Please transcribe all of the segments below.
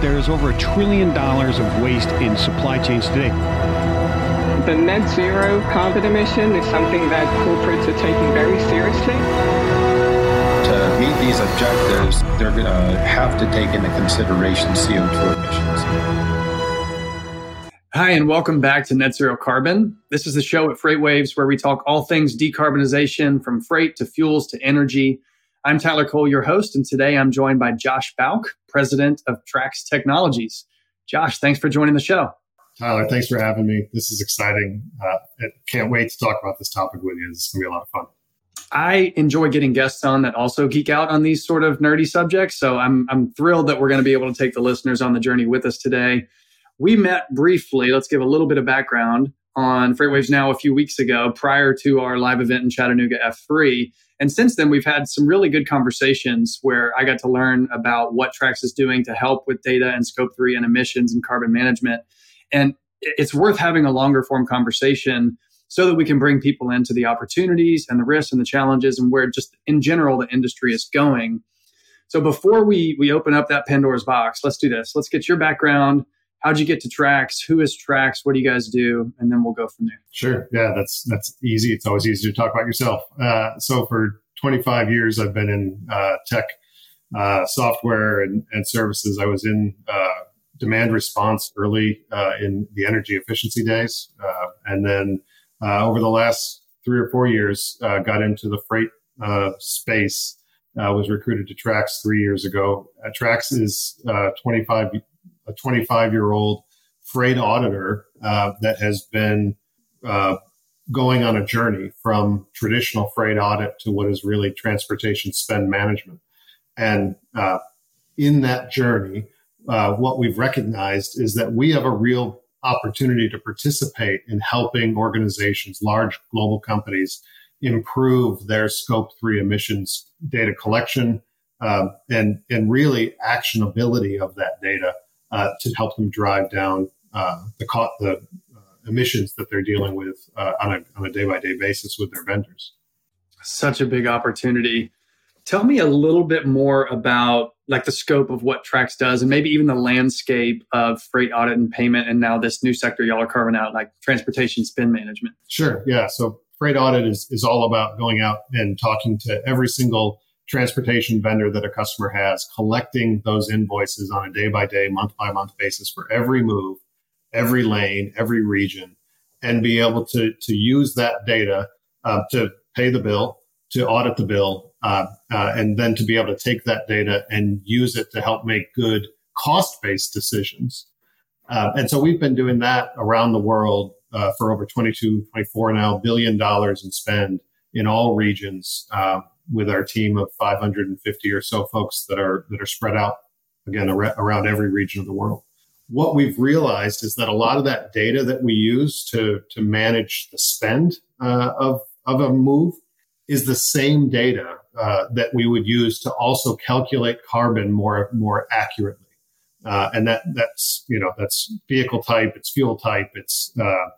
There's over a trillion dollars of waste in supply chains today. The net zero carbon emission is something that corporates are taking very seriously. To meet these objectives, they're going to have to take into consideration CO2 emissions. Hi, and welcome back to Net Zero Carbon. This is the show at FreightWaves where we talk all things decarbonization from freight to fuels to energy. I'm Tyler Cole, your host, and today I'm joined by Josh Bouk, president of Trax Technologies. Josh, thanks for joining the show. Tyler, thanks for having me. This is exciting. Uh, can't wait to talk about this topic with you. This is going to be a lot of fun. I enjoy getting guests on that also geek out on these sort of nerdy subjects. So I'm, I'm thrilled that we're going to be able to take the listeners on the journey with us today. We met briefly. Let's give a little bit of background on FreightWaves now a few weeks ago prior to our live event in Chattanooga F3. And since then, we've had some really good conversations where I got to learn about what Trax is doing to help with data and scope three and emissions and carbon management. And it's worth having a longer form conversation so that we can bring people into the opportunities and the risks and the challenges and where just in general the industry is going. So before we we open up that Pandora's box, let's do this. Let's get your background. How'd you get to Trax? Who is Trax? What do you guys do? And then we'll go from there. Sure. Yeah, that's that's easy. It's always easy to talk about yourself. Uh, so for 25 years, I've been in uh, tech, uh, software, and, and, services. I was in uh, demand response early uh, in the energy efficiency days, uh, and then over the last three or four years, got into the freight space. was recruited to Trax three years ago. Trax is 25 a 25 year old freight auditor uh, that has been uh, going on a journey from traditional freight audit to what is really transportation spend management. And uh, in that journey, uh, what we've recognized is that we have a real opportunity to participate in helping organizations, large global companies, improve their scope three emissions data collection um, and, and really actionability of that data uh, to help them drive down uh, the, co- the uh, emissions that they're dealing with uh, on a on a day by day basis with their vendors. Such a big opportunity. Tell me a little bit more about like the scope of what Trax does, and maybe even the landscape of freight audit and payment, and now this new sector y'all are carving out, like transportation spend management. Sure. Yeah. So freight audit is is all about going out and talking to every single transportation vendor that a customer has, collecting those invoices on a day by day, month by month basis for every move, every lane, every region, and be able to, to use that data uh, to pay the bill, to audit the bill, uh, uh, and then to be able to take that data and use it to help make good cost based decisions. Uh, and so we've been doing that around the world uh, for over 22, 24 now billion dollars in spend in all regions uh, with our team of 550 or so folks that are that are spread out again ar- around every region of the world. What we've realized is that a lot of that data that we use to to manage the spend uh, of of a move is the same data uh, that we would use to also calculate carbon more more accurately. Uh, and that that's you know that's vehicle type, it's fuel type, it's uh,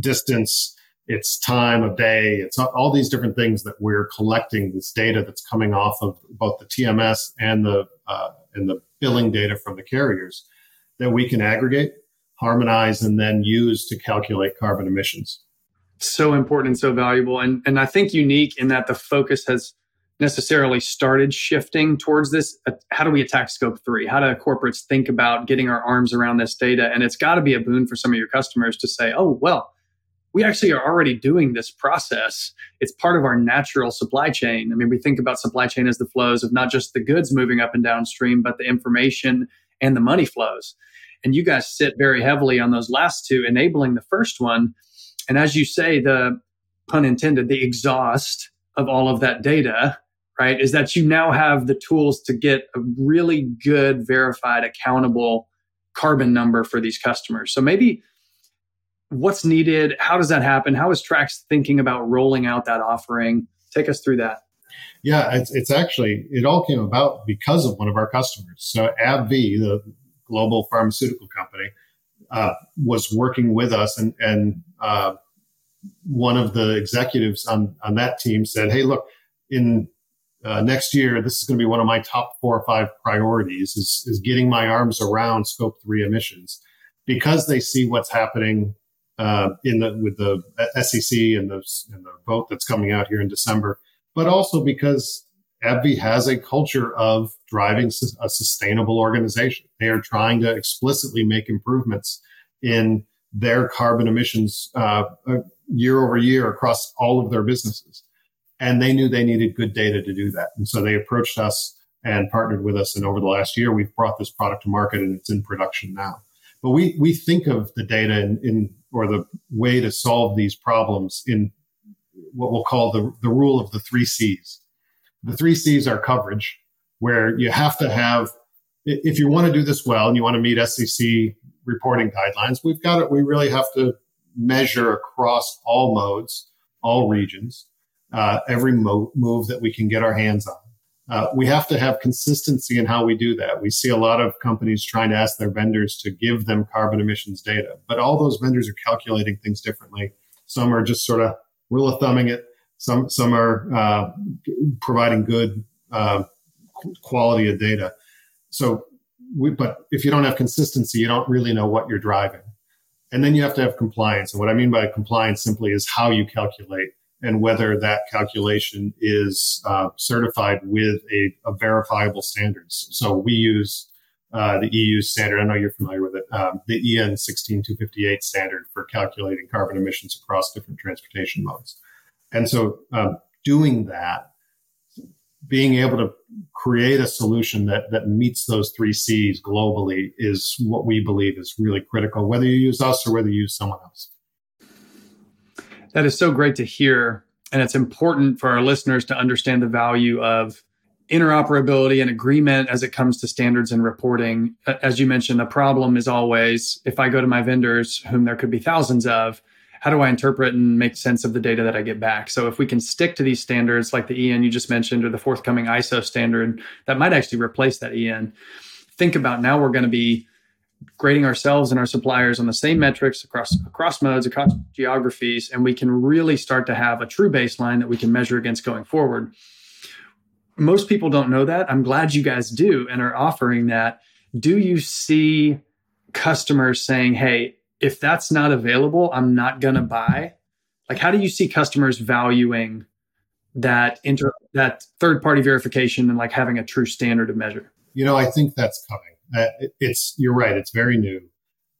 distance, it's time of day, it's all these different things that we're collecting this data that's coming off of both the TMS and the uh, and the billing data from the carriers that we can aggregate, harmonize, and then use to calculate carbon emissions. So important and so valuable, and and I think unique in that the focus has necessarily started shifting towards this. Uh, how do we attack scope three? How do corporates think about getting our arms around this data? And it's got to be a boon for some of your customers to say, oh well we actually are already doing this process. It's part of our natural supply chain. I mean, we think about supply chain as the flows of not just the goods moving up and downstream, but the information and the money flows. And you guys sit very heavily on those last two, enabling the first one. And as you say, the pun intended, the exhaust of all of that data, right, is that you now have the tools to get a really good, verified, accountable carbon number for these customers. So maybe what's needed? How does that happen? How is Trax thinking about rolling out that offering? Take us through that. Yeah, it's, it's actually, it all came about because of one of our customers. So AbbVie, the global pharmaceutical company, uh, was working with us and, and uh, one of the executives on, on that team said, Hey, look, in uh, next year, this is going to be one of my top four or five priorities is, is getting my arms around scope three emissions because they see what's happening uh, in the with the SEC and the, and the vote that's coming out here in December, but also because AbbVie has a culture of driving a sustainable organization. They are trying to explicitly make improvements in their carbon emissions uh, uh year over year across all of their businesses. And they knew they needed good data to do that. And so they approached us and partnered with us. And over the last year, we've brought this product to market and it's in production now. But we, we think of the data in, in or the way to solve these problems in what we'll call the, the rule of the three C's. The three C's are coverage, where you have to have, if you want to do this well and you want to meet SEC reporting guidelines, we've got it. We really have to measure across all modes, all regions, uh, every mo- move that we can get our hands on. Uh, we have to have consistency in how we do that. We see a lot of companies trying to ask their vendors to give them carbon emissions data, but all those vendors are calculating things differently. Some are just sort of rule of thumbing it. Some some are uh, providing good uh, quality of data. So, we, but if you don't have consistency, you don't really know what you're driving. And then you have to have compliance. And what I mean by compliance simply is how you calculate and whether that calculation is uh, certified with a, a, verifiable standards. So we use uh, the EU standard. I know you're familiar with it. Um, the EN 16258 standard for calculating carbon emissions across different transportation modes. And so um, doing that, being able to create a solution that, that meets those three C's globally is what we believe is really critical, whether you use us or whether you use someone else. That is so great to hear. And it's important for our listeners to understand the value of interoperability and agreement as it comes to standards and reporting. As you mentioned, the problem is always if I go to my vendors, whom there could be thousands of, how do I interpret and make sense of the data that I get back? So if we can stick to these standards like the EN you just mentioned or the forthcoming ISO standard that might actually replace that EN, think about now we're going to be grading ourselves and our suppliers on the same metrics across across modes, across geographies, and we can really start to have a true baseline that we can measure against going forward. Most people don't know that. I'm glad you guys do and are offering that. Do you see customers saying, "Hey, if that's not available, I'm not going to buy"? Like how do you see customers valuing that inter that third party verification and like having a true standard of measure? You know, I think that's coming uh, it's you're right. It's very new.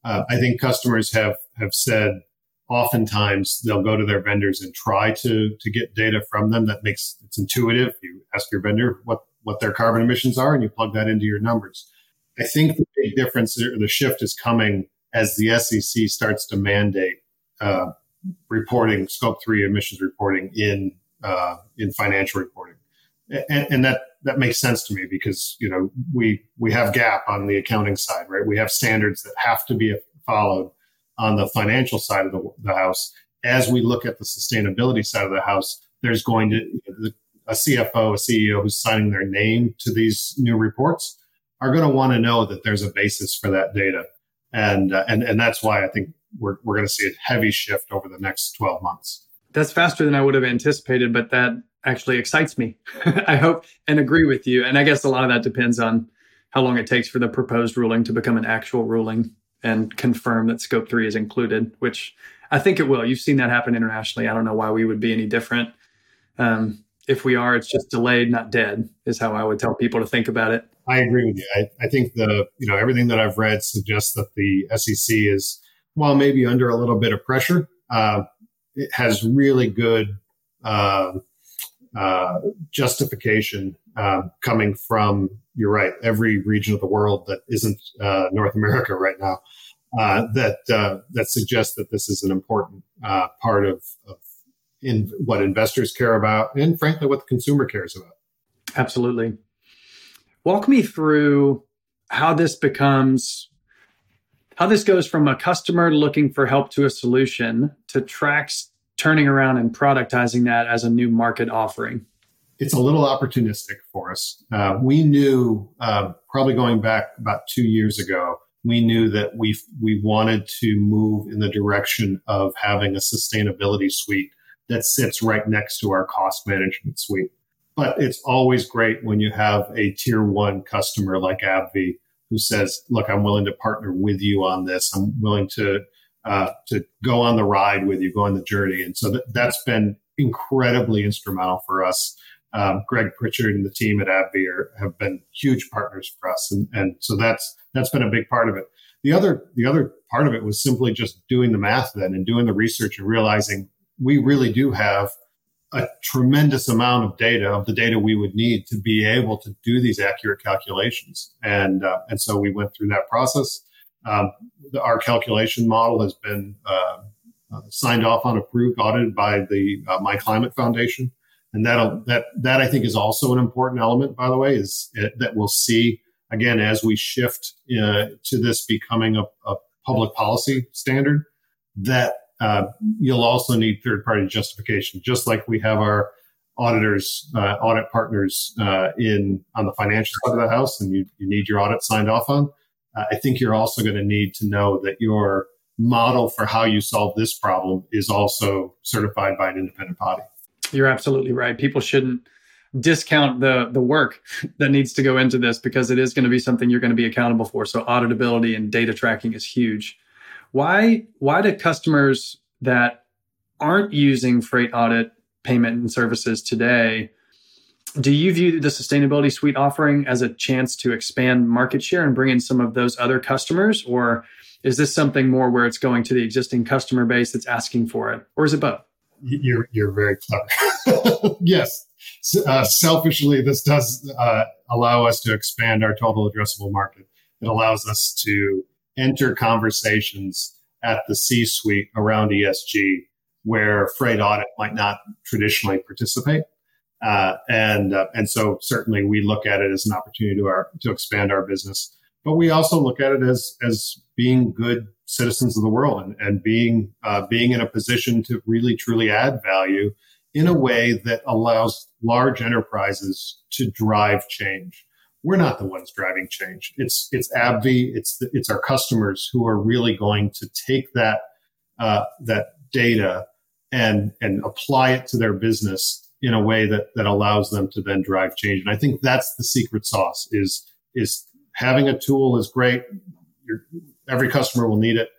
Uh, I think customers have have said oftentimes they'll go to their vendors and try to to get data from them that makes it's intuitive. You ask your vendor what what their carbon emissions are, and you plug that into your numbers. I think the big difference or the shift is coming as the SEC starts to mandate uh, reporting, scope three emissions reporting in uh, in financial reporting, and, and that that makes sense to me because you know we we have GAAP on the accounting side, right? We have standards that have to be followed on the financial side of the, the house. As we look at the sustainability side of the house, there's going to a CFO, a CEO who's signing their name to these new reports are going to want to know that there's a basis for that data, and uh, and and that's why I think we're we're going to see a heavy shift over the next 12 months. That's faster than I would have anticipated, but that actually excites me. I hope and agree with you. And I guess a lot of that depends on how long it takes for the proposed ruling to become an actual ruling and confirm that scope three is included, which I think it will. You've seen that happen internationally. I don't know why we would be any different. Um, if we are, it's just delayed, not dead, is how I would tell people to think about it. I agree with you. I, I think the you know everything that I've read suggests that the SEC is, while maybe under a little bit of pressure, uh, it has really good uh, uh, justification uh, coming from, you're right, every region of the world that isn't uh, North America right now, uh, that uh, that suggests that this is an important uh, part of, of in what investors care about, and frankly, what the consumer cares about. Absolutely. Walk me through how this becomes how this goes from a customer looking for help to a solution to Trax turning around and productizing that as a new market offering? It's a little opportunistic for us. Uh, we knew, uh, probably going back about two years ago, we knew that we we wanted to move in the direction of having a sustainability suite that sits right next to our cost management suite. But it's always great when you have a tier one customer like AbbVie who says, look, I'm willing to partner with you on this. I'm willing to, uh, to go on the ride with you, go on the journey. And so th- that's been incredibly instrumental for us. Um, Greg Pritchard and the team at AbbVie are, have been huge partners for us. And, and so that's, that's been a big part of it. The other, the other part of it was simply just doing the math then and doing the research and realizing we really do have a tremendous amount of data of the data we would need to be able to do these accurate calculations. And, uh, and so we went through that process. Um, our calculation model has been, uh, uh, signed off on, approved, audited by the uh, myclimate Foundation. And that that, that I think is also an important element, by the way, is it, that we'll see again, as we shift uh, to this becoming a, a, public policy standard, that uh, you'll also need third party justification, just like we have our auditors, uh, audit partners uh, in on the financial side of the house, and you, you need your audit signed off on. Uh, I think you're also going to need to know that your model for how you solve this problem is also certified by an independent body. You're absolutely right. People shouldn't discount the the work that needs to go into this because it is going to be something you're going to be accountable for. So auditability and data tracking is huge. Why why do customers that aren't using freight audit payment and services today do you view the sustainability suite offering as a chance to expand market share and bring in some of those other customers? Or is this something more where it's going to the existing customer base that's asking for it? Or is it both? You're you're very clever. Yes. Uh, selfishly, this does uh, allow us to expand our total addressable market. It allows us to enter conversations at the C suite around ESG where freight audit might not traditionally participate. Uh, and uh, and so certainly we look at it as an opportunity to our to expand our business, but we also look at it as as being good citizens of the world and, and being uh, being in a position to really truly add value in a way that allows large enterprises to drive change. We're not the ones driving change. It's it's AbbVie. It's the, it's our customers who are really going to take that uh, that data and and apply it to their business in a way that that allows them to then drive change. And I think that's the secret sauce. Is is having a tool is great. Every customer will need it,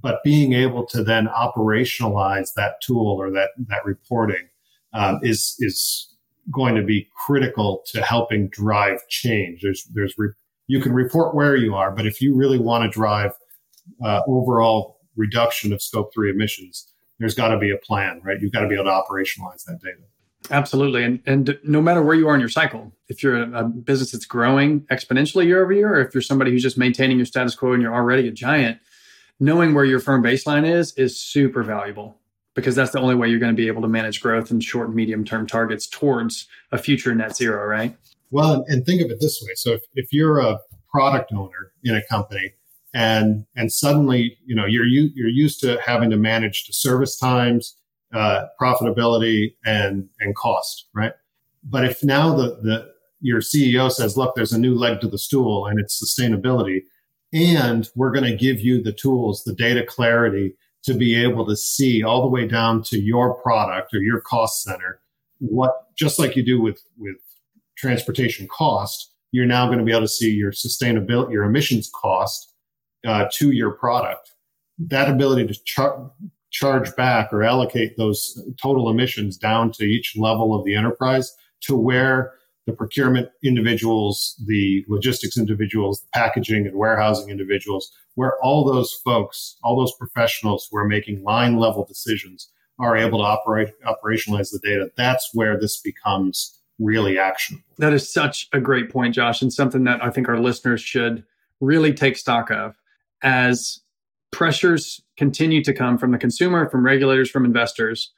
but being able to then operationalize that tool or that that reporting um, is is going to be critical to helping drive change. There's there's re- you can report where you are, but if you really want to drive uh, overall reduction of scope three emissions, there's got to be a plan, right? You've got to be able to operationalize that data. Absolutely, and and no matter where you are in your cycle, if you're a, business that's growing exponentially year over year, or if you're somebody who's just maintaining your status quo and you're already a giant, knowing where your firm baseline is is super valuable because that's the only way you're going to be able to manage growth and short and medium term targets towards a future net zero, right? Well, and think of it this way. So if, if you're a product owner in a company and and suddenly you know you're you're used to having to manage the service times, uh, profitability, and and cost, right? But if now the the your CEO says, "Look, there's a new leg to the stool, and it's sustainability," and we're going to give you the tools, the data clarity, to be able to see all the way down to your product or your cost center what just like you do with with transportation cost you're now going to be able to see your sustainability your emissions cost uh, to your product that ability to char- charge back or allocate those total emissions down to each level of the enterprise to where the procurement individuals, the logistics individuals, the packaging and warehousing individuals, where all those folks, all those professionals who are making line level decisions are able to operate, operationalize the data. That's where this becomes really actionable. That is such a great point, Josh, and something that I think our listeners should really take stock of as pressures continue to come from the consumer, from regulators, from investors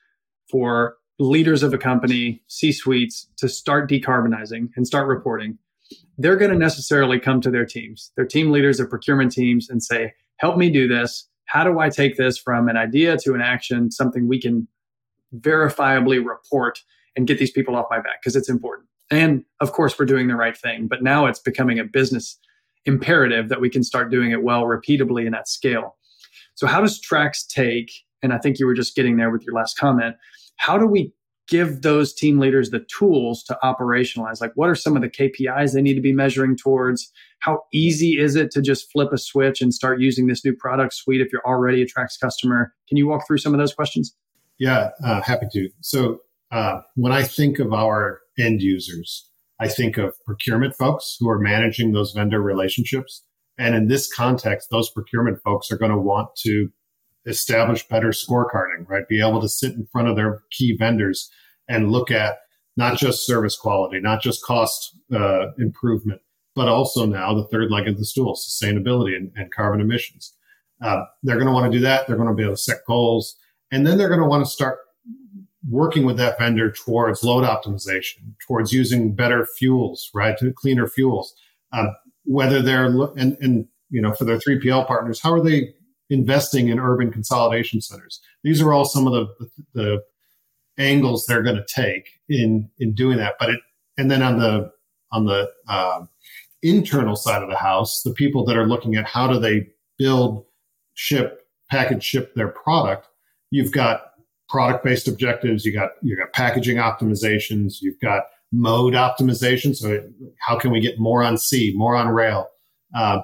for leaders of a company, C suites, to start decarbonizing and start reporting, they're going to necessarily come to their teams, their team leaders, their procurement teams, and say, Help me do this. How do I take this from an idea to an action, something we can verifiably report and get these people off my back? Because it's important. And of course, we're doing the right thing, but now it's becoming a business imperative that we can start doing it well, repeatably, and at scale. So, how does Trax take, and I think you were just getting there with your last comment, how do we give those team leaders the tools to operationalize? Like what are some of the KPIs they need to be measuring towards? How easy is it to just flip a switch and start using this new product suite if you're already a Trax customer? Can you walk through some of those questions? Yeah uh, happy to. So uh, when I think of our end users I think of procurement folks who are managing those vendor relationships and in this context those procurement folks are going to want to establish better scorecarding, right? Be able to sit in front of their key vendors and look at not just service quality, not just cost uh, improvement, but also now the third leg of the stool, sustainability and, and carbon emissions. Uh, they're going to want to do that. They're going to be able to set goals, and then they're going to want to start working with that vendor towards load optimization, towards using better fuels, right, to cleaner fuels. Uh, whether they're and and you know for their 3PL partners, how are they investing in urban consolidation centers. These are all some of the, the, angles they're going to take in in doing that. But it and then on the on the uh, internal side of the house, the people that are looking at how do they build, ship, package, ship their product. You've got product based objectives. You got you got packaging optimizations. You've got mode optimization. So how can we get more on sea, more on rail? Uh,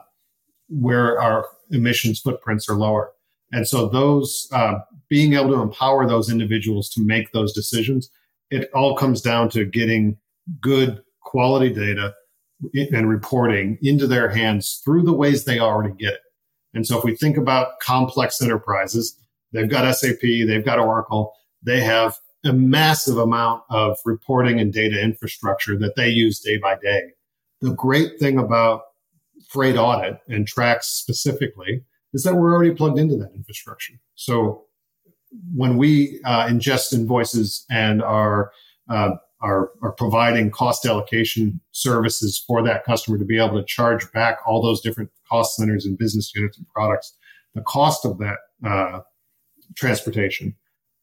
where our emissions footprints are lower. And so those uh, being able to empower those individuals to make those decisions, it all comes down to getting good quality data and reporting into their hands through the ways they already get it. And so if we think about complex enterprises, they've got SAP, they've got Oracle, they have a massive amount of reporting and data infrastructure that they use day by day. The great thing about freight audit and Trax specifically is that we're already plugged into that infrastructure. So when we uh, ingest invoices and are, uh, are, are providing cost allocation services for that customer to be able to charge back all those different cost centers and business units and products, the cost of that uh, transportation.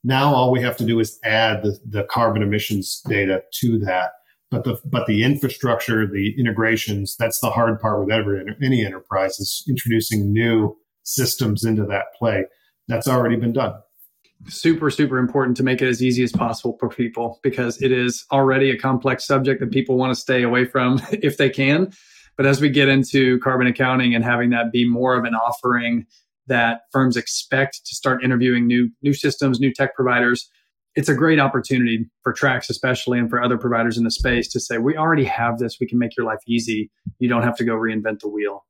Now all we have to do is add the, the carbon emissions data to that but the but the infrastructure, the integrations, that's the hard part with every any enterprise is introducing new systems into that play. That's already been done. Super, super important to make it as easy as possible for people because it is already a complex subject that people want to stay away from if they can. But as we get into carbon accounting and having that be more of an offering that firms expect to start interviewing new new systems, new tech providers, it's a great opportunity for Trax, especially, and for other providers in the space to say, we already have this. We can make your life easy. You don't have to go reinvent the wheel.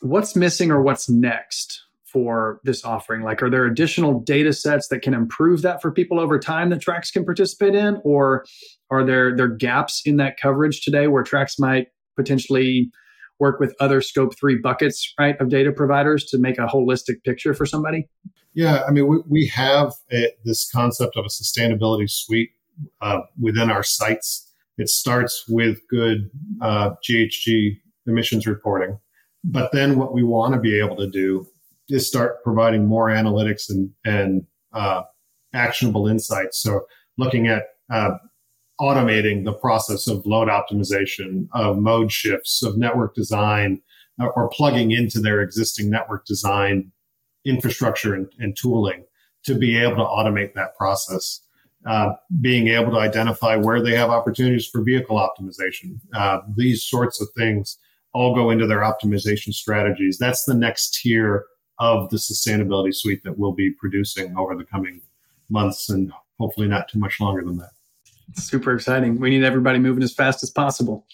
What's missing or what's next for this offering? Like, are there additional data sets that can improve that for people over time that Trax can participate in? Or are there, there gaps in that coverage today where Trax might potentially work with other scope three buckets, right, of data providers to make a holistic picture for somebody? Yeah, I mean, we, we have a, this concept of a sustainability suite uh, within our sights. It starts with good uh, GHG emissions reporting. But then what we want to be able to do is start providing more analytics and, and uh, actionable insights. So looking at uh, automating the process of load optimization, of mode shifts, of network design, uh, or plugging into their existing network design infrastructure and, and tooling to be able to automate that process. Uh, being able to identify where they have opportunities for vehicle optimization. Uh, these sorts of things all go into their optimization strategies. That's the next tier of the sustainability suite that we'll be producing over the coming months and hopefully not too much longer than that. Super exciting. We need everybody moving as fast as possible.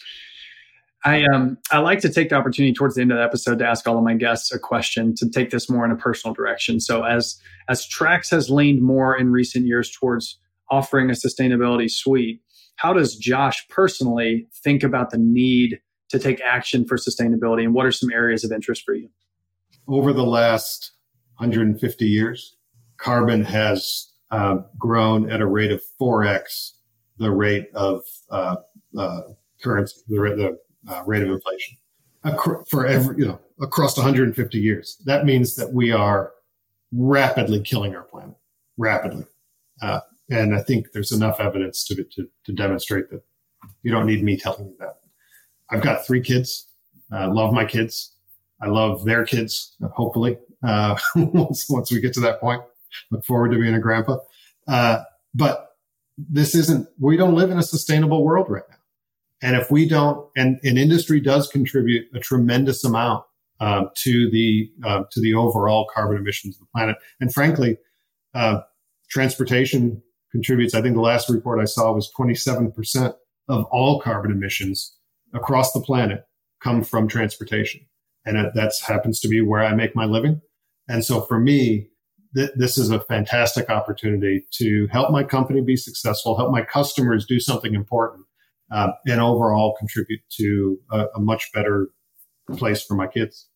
I um I like to take the opportunity towards the end of the episode to ask all of my guests a question to take this more in a personal direction. So as as Trax has leaned more in recent years towards offering a sustainability suite, how does Josh personally think about the need to take action for sustainability and what are some areas of interest for you? Over the last 150 years, carbon has uh, grown at a rate of 4x the rate of uh, uh, currency, the, the uh, rate of inflation for every, you know, across 150 years. That means that we are rapidly killing our planet, rapidly. Uh, and I think there's enough evidence to, to, to, demonstrate that you don't need me telling you that. I've got three kids. I love my kids. I love their kids, hopefully, uh, once, once we get to that point. Look forward to being a grandpa. Uh, but this isn't, we don't live in a sustainable world right now. And if we don't, and, and industry does contribute a tremendous amount uh, to the uh, to the overall carbon emissions of the planet. And frankly, uh, transportation contributes. I think the last report I saw was 27 percent of all carbon emissions across the planet come from transportation, and that happens to be where I make my living. And so for me, th- this is a fantastic opportunity to help my company be successful, help my customers do something important, uh, and overall contribute to a, a much better place for my kids.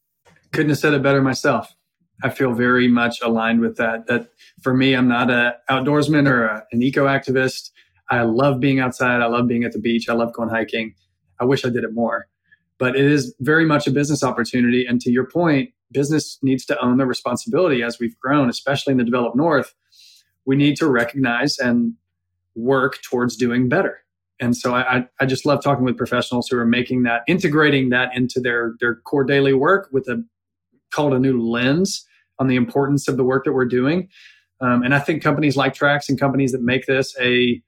Couldn't have said it better myself. I feel very much aligned with that. That for me, I'm not a outdoorsman or a, an eco activist. I love being outside. I love being at the beach. I love going hiking. I wish I did it more, but it is very much a business opportunity. And to your point, business needs to own the responsibility as we've grown, especially in the developed north. We need to recognize and work towards doing better. And so I, I just love talking with professionals who are making that, integrating that into their, their core daily work with a called a new lens on the importance of the work that we're doing. Um, and I think companies like Trax and companies that make this a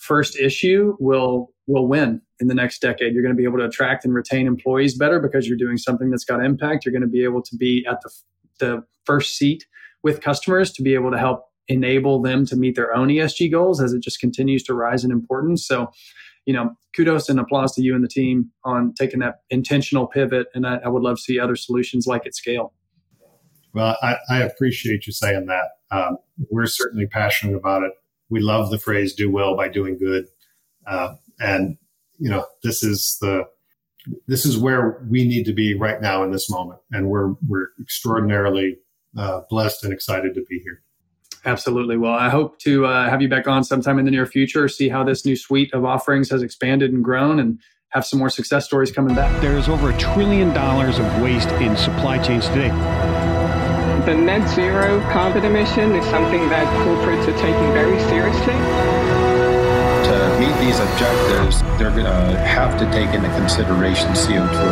first issue will will win in the next decade. You're going to be able to attract and retain employees better because you're doing something that's got impact. You're going to be able to be at the, the first seat with customers to be able to help enable them to meet their own ESG goals as it just continues to rise in importance. So, you know, kudos and applause to you and the team on taking that intentional pivot. And I, I would love to see other solutions like it scale. Well, I, I appreciate you saying that. Um, we're certainly passionate about it. We love the phrase "do well by doing good," uh, and you know, this is the this is where we need to be right now in this moment, and we're we're extraordinarily uh, blessed and excited to be here. Absolutely. Well, I hope to uh, have you back on sometime in the near future, see how this new suite of offerings has expanded and grown, and have some more success stories coming back. There is over a trillion dollars of waste in supply chains today. The net zero carbon emission is something that corporates are taking very seriously. To meet these objectives, they're going to have to take into consideration CO2